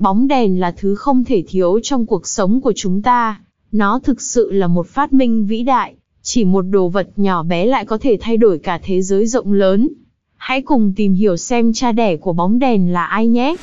Bóng đèn là thứ không thể thiếu trong cuộc sống của chúng ta. Nó thực sự là một phát minh vĩ đại. Chỉ một đồ vật nhỏ bé lại có thể thay đổi cả thế giới rộng lớn. Hãy cùng tìm hiểu xem cha đẻ của bóng đèn là ai nhé.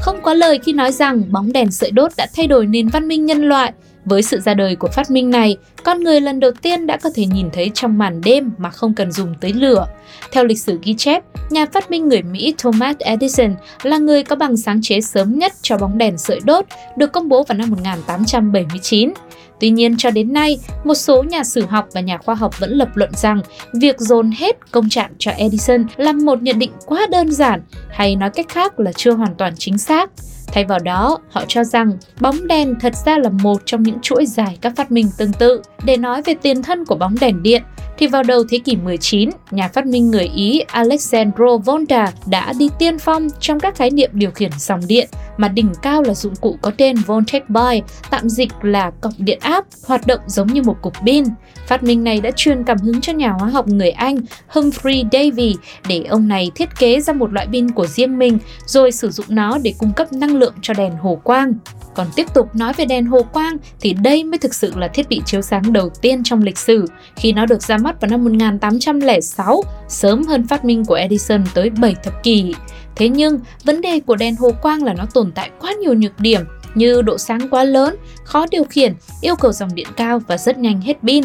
Không có lời khi nói rằng bóng đèn sợi đốt đã thay đổi nền văn minh nhân loại. Với sự ra đời của phát minh này, con người lần đầu tiên đã có thể nhìn thấy trong màn đêm mà không cần dùng tới lửa. Theo lịch sử ghi chép, nhà phát minh người Mỹ Thomas Edison là người có bằng sáng chế sớm nhất cho bóng đèn sợi đốt, được công bố vào năm 1879. Tuy nhiên cho đến nay, một số nhà sử học và nhà khoa học vẫn lập luận rằng việc dồn hết công trạng cho Edison là một nhận định quá đơn giản, hay nói cách khác là chưa hoàn toàn chính xác. Thay vào đó, họ cho rằng bóng đèn thật ra là một trong những chuỗi dài các phát minh tương tự. Để nói về tiền thân của bóng đèn điện, thì vào đầu thế kỷ 19, nhà phát minh người Ý Alexandro Volta đã đi tiên phong trong các khái niệm điều khiển dòng điện mà đỉnh cao là dụng cụ có tên Voltaic Boy, tạm dịch là cọc điện áp, hoạt động giống như một cục pin. Phát minh này đã truyền cảm hứng cho nhà hóa học người Anh Humphrey Davy để ông này thiết kế ra một loại pin của riêng mình rồi sử dụng nó để cung cấp năng lượng cho đèn hồ quang. Còn tiếp tục nói về đèn hồ quang thì đây mới thực sự là thiết bị chiếu sáng đầu tiên trong lịch sử khi nó được ra mắt vào năm 1806, sớm hơn phát minh của Edison tới 7 thập kỷ. Thế nhưng, vấn đề của đèn hồ quang là nó tồn tại quá nhiều nhược điểm như độ sáng quá lớn, khó điều khiển, yêu cầu dòng điện cao và rất nhanh hết pin.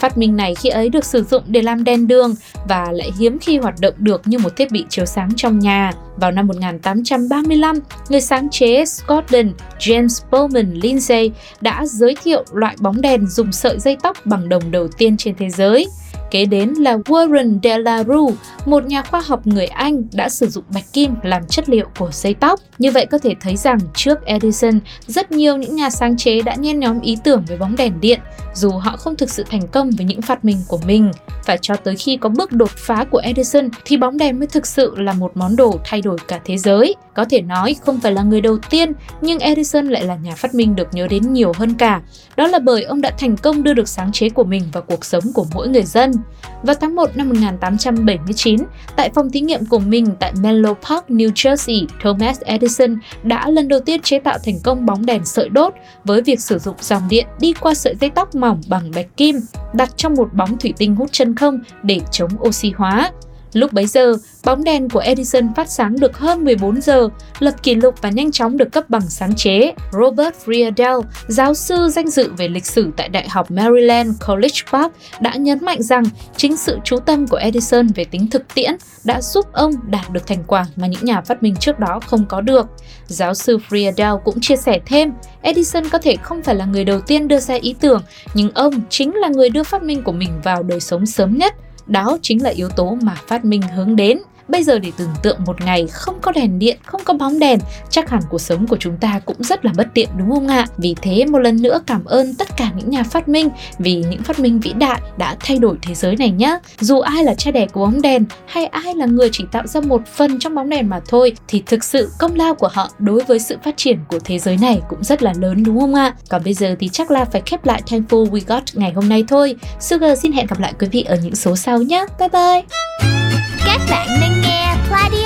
Phát minh này khi ấy được sử dụng để làm đèn đường và lại hiếm khi hoạt động được như một thiết bị chiếu sáng trong nhà. Vào năm 1835, người sáng chế Scotland James Bowman Lindsay đã giới thiệu loại bóng đèn dùng sợi dây tóc bằng đồng đầu tiên trên thế giới. Kế đến là Warren de la Rue, một nhà khoa học người Anh đã sử dụng bạch kim làm chất liệu của dây tóc. Như vậy có thể thấy rằng trước Edison, rất nhiều những nhà sáng chế đã nhen nhóm ý tưởng về bóng đèn điện, dù họ không thực sự thành công với những phát minh của mình. Phải cho tới khi có bước đột phá của Edison thì bóng đèn mới thực sự là một món đồ thay đổi cả thế giới. Có thể nói không phải là người đầu tiên, nhưng Edison lại là nhà phát minh được nhớ đến nhiều hơn cả. Đó là bởi ông đã thành công đưa được sáng chế của mình vào cuộc sống của mỗi người dân. Vào tháng 1 năm 1879, tại phòng thí nghiệm của mình tại Menlo Park, New Jersey, Thomas Edison đã lần đầu tiên chế tạo thành công bóng đèn sợi đốt với việc sử dụng dòng điện đi qua sợi dây tóc mỏng bằng bạch kim đặt trong một bóng thủy tinh hút chân không để chống oxy hóa. Lúc bấy giờ, bóng đèn của Edison phát sáng được hơn 14 giờ, lập kỷ lục và nhanh chóng được cấp bằng sáng chế. Robert Friedel, giáo sư danh dự về lịch sử tại Đại học Maryland College Park, đã nhấn mạnh rằng chính sự chú tâm của Edison về tính thực tiễn đã giúp ông đạt được thành quả mà những nhà phát minh trước đó không có được. Giáo sư Friedel cũng chia sẻ thêm, Edison có thể không phải là người đầu tiên đưa ra ý tưởng, nhưng ông chính là người đưa phát minh của mình vào đời sống sớm nhất đó chính là yếu tố mà phát minh hướng đến. Bây giờ để tưởng tượng một ngày không có đèn điện, không có bóng đèn, chắc hẳn cuộc sống của chúng ta cũng rất là bất tiện đúng không ạ? Vì thế một lần nữa cảm ơn tất cả những nhà phát minh vì những phát minh vĩ đại đã thay đổi thế giới này nhé. Dù ai là cha đẻ của bóng đèn hay ai là người chỉ tạo ra một phần trong bóng đèn mà thôi thì thực sự công lao của họ đối với sự phát triển của thế giới này cũng rất là lớn đúng không ạ? Còn bây giờ thì chắc là phải khép lại Thankful We Got ngày hôm nay thôi. Sugar xin hẹn gặp lại quý vị ở những số sau nhé. Bye bye! Các bạn đang Gladiator.